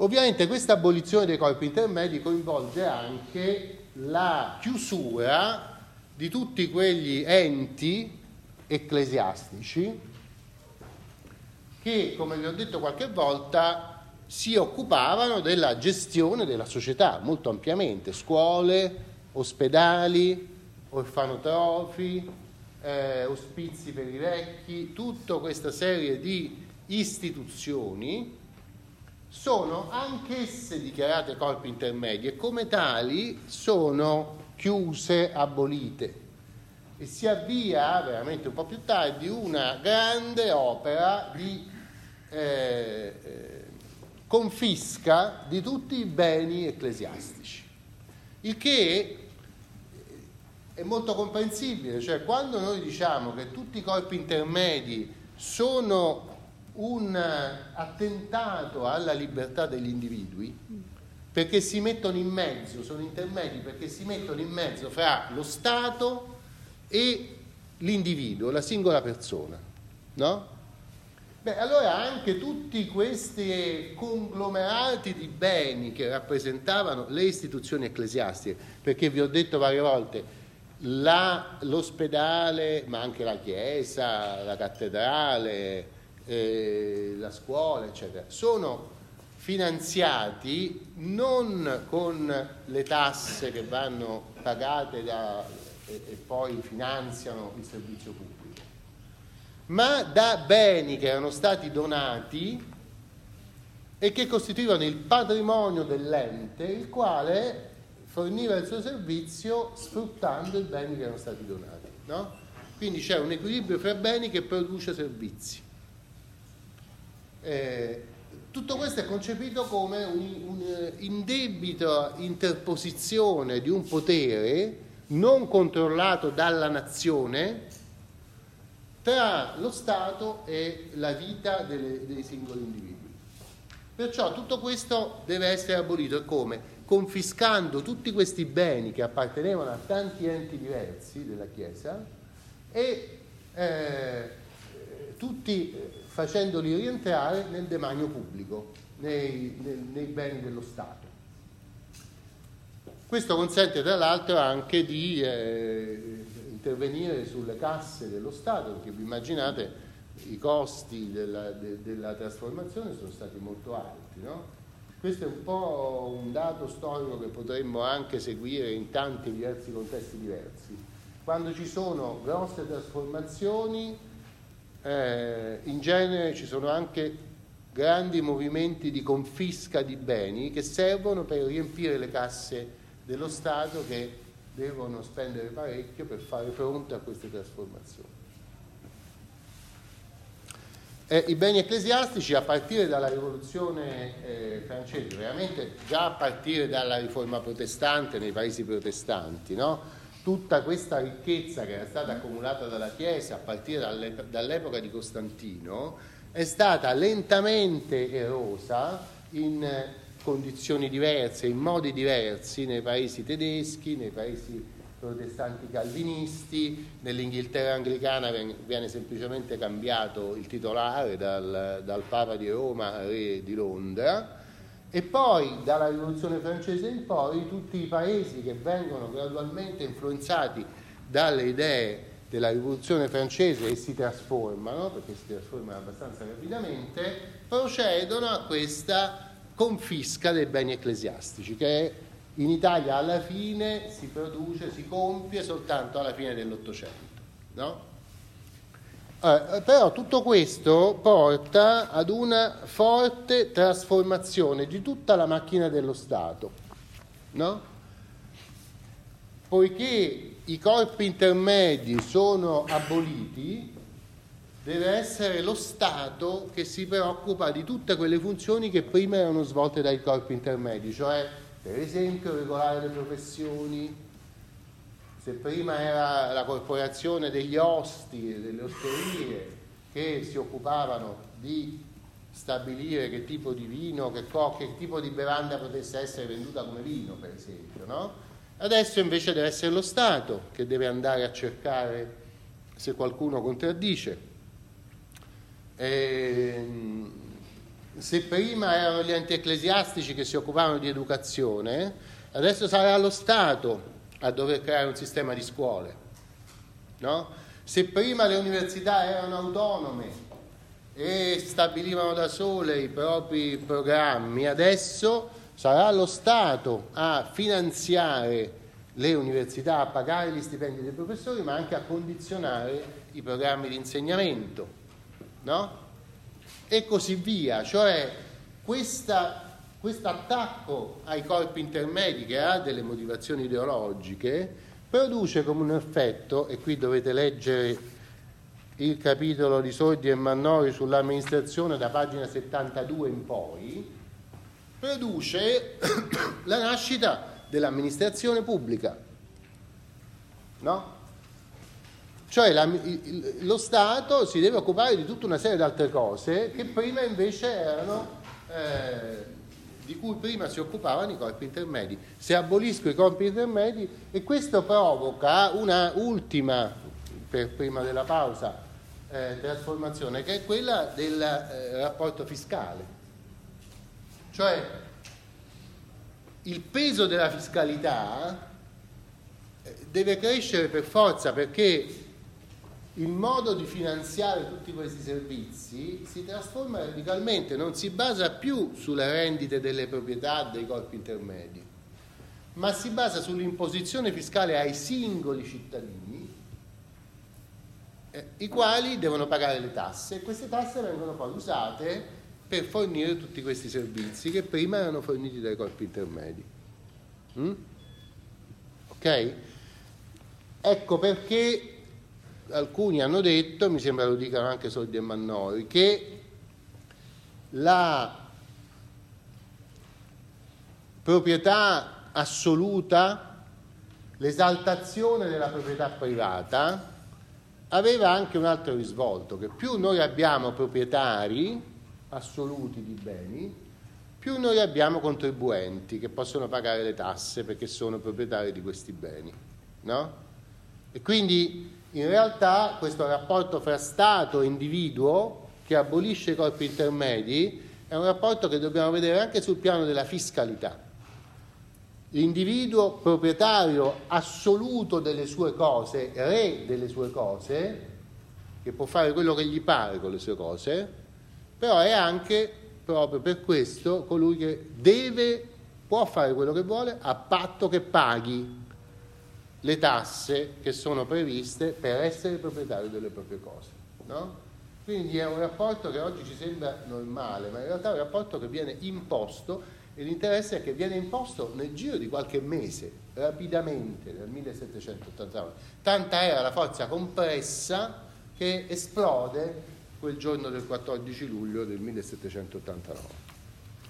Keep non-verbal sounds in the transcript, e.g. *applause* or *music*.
Ovviamente questa abolizione dei corpi intermedi coinvolge anche la chiusura di tutti quegli enti ecclesiastici che, come vi ho detto qualche volta, si occupavano della gestione della società molto ampiamente, scuole, ospedali, orfanotrofi, eh, ospizi per i vecchi, tutta questa serie di istituzioni sono anch'esse dichiarate corpi intermedi e come tali sono chiuse, abolite. E si avvia veramente un po' più tardi una grande opera di eh, eh confisca di tutti i beni ecclesiastici. Il che è molto comprensibile, cioè quando noi diciamo che tutti i corpi intermedi sono un attentato alla libertà degli individui, perché si mettono in mezzo, sono intermedi perché si mettono in mezzo fra lo Stato e l'individuo, la singola persona, no? Beh, allora anche tutti questi conglomerati di beni che rappresentavano le istituzioni ecclesiastiche, perché vi ho detto varie volte, la, l'ospedale, ma anche la chiesa, la cattedrale, eh, la scuola, eccetera, sono finanziati non con le tasse che vanno pagate da, e, e poi finanziano il servizio pubblico, ma da beni che erano stati donati e che costituivano il patrimonio dell'ente, il quale forniva il suo servizio sfruttando i beni che erano stati donati. No? Quindi c'è un equilibrio fra beni che produce servizi. Eh, tutto questo è concepito come un'indebita interposizione di un potere non controllato dalla nazione tra lo Stato e la vita delle, dei singoli individui. Perciò tutto questo deve essere abolito. E come? confiscando tutti questi beni che appartenevano a tanti enti diversi della Chiesa e eh, tutti facendoli rientrare nel demanio pubblico, nei, nei, nei beni dello Stato. Questo consente tra l'altro anche di eh, intervenire sulle casse dello Stato, perché vi immaginate i costi della, de, della trasformazione sono stati molto alti, no? Questo è un po' un dato storico che potremmo anche seguire in tanti diversi contesti diversi. Quando ci sono grosse trasformazioni, eh, in genere ci sono anche grandi movimenti di confisca di beni che servono per riempire le casse dello Stato che devono spendere parecchio per fare fronte a queste trasformazioni. Eh, I beni ecclesiastici a partire dalla rivoluzione eh, francese, veramente già a partire dalla riforma protestante nei paesi protestanti, no? Tutta questa ricchezza che era stata accumulata dalla Chiesa a partire dall'epoca di Costantino è stata lentamente erosa in condizioni diverse, in modi diversi nei paesi tedeschi, nei paesi protestanti calvinisti, nell'Inghilterra anglicana viene semplicemente cambiato il titolare dal, dal Papa di Roma al Re di Londra e poi dalla rivoluzione francese in poi tutti i paesi che vengono gradualmente influenzati dalle idee della rivoluzione francese e si trasformano, perché si trasformano abbastanza rapidamente, procedono a questa confisca dei beni ecclesiastici, che in Italia alla fine si produce, si compie soltanto alla fine dell'Ottocento. No? Eh, però tutto questo porta ad una forte trasformazione di tutta la macchina dello Stato. No? Poiché i corpi intermedi sono aboliti, deve essere lo Stato che si preoccupa di tutte quelle funzioni che prima erano svolte dai corpi intermedi, cioè per esempio regolare le professioni, se prima era la corporazione degli osti e delle osterie che si occupavano di stabilire che tipo di vino, che, co- che tipo di bevanda potesse essere venduta come vino, per esempio, no? Adesso invece deve essere lo Stato che deve andare a cercare se qualcuno contraddice. E, ehm, se prima erano gli enti ecclesiastici che si occupavano di educazione, adesso sarà lo Stato a dover creare un sistema di scuole. No? Se prima le università erano autonome e stabilivano da sole i propri programmi, adesso sarà lo Stato a finanziare le università, a pagare gli stipendi dei professori, ma anche a condizionare i programmi di insegnamento, no? E così via. Cioè questo attacco ai corpi intermedi che ha delle motivazioni ideologiche produce come un effetto, e qui dovete leggere il capitolo di Sordi e Mannori sull'amministrazione da pagina 72 in poi, produce *coughs* la nascita dell'amministrazione pubblica. No? Cioè la, lo Stato si deve occupare di tutta una serie di altre cose che prima invece erano, eh, di cui prima si occupavano i corpi intermedi. Se abolisco i corpi intermedi e questo provoca una ultima, per prima della pausa, eh, trasformazione che è quella del eh, rapporto fiscale. Cioè il peso della fiscalità eh, deve crescere per forza perché il modo di finanziare tutti questi servizi si trasforma radicalmente, non si basa più sulle rendite delle proprietà dei corpi intermedi, ma si basa sull'imposizione fiscale ai singoli cittadini, eh, i quali devono pagare le tasse e queste tasse vengono poi usate per fornire tutti questi servizi che prima erano forniti dai corpi intermedi. Mm? Ok? Ecco perché alcuni hanno detto, mi sembra lo dicano anche Soldi e Mannori, che la proprietà assoluta, l'esaltazione della proprietà privata, aveva anche un altro risvolto, che più noi abbiamo proprietari assoluti di beni, più noi abbiamo contribuenti che possono pagare le tasse perché sono proprietari di questi beni. No? E quindi in realtà questo rapporto fra Stato e individuo che abolisce i corpi intermedi è un rapporto che dobbiamo vedere anche sul piano della fiscalità. L'individuo proprietario assoluto delle sue cose, re delle sue cose, che può fare quello che gli pare con le sue cose, però è anche proprio per questo colui che deve, può fare quello che vuole a patto che paghi le tasse che sono previste per essere proprietario delle proprie cose. No? Quindi è un rapporto che oggi ci sembra normale, ma in realtà è un rapporto che viene imposto e l'interesse è che viene imposto nel giro di qualche mese, rapidamente, nel 1789. Tanta era la forza compressa che esplode quel giorno del 14 luglio del 1789.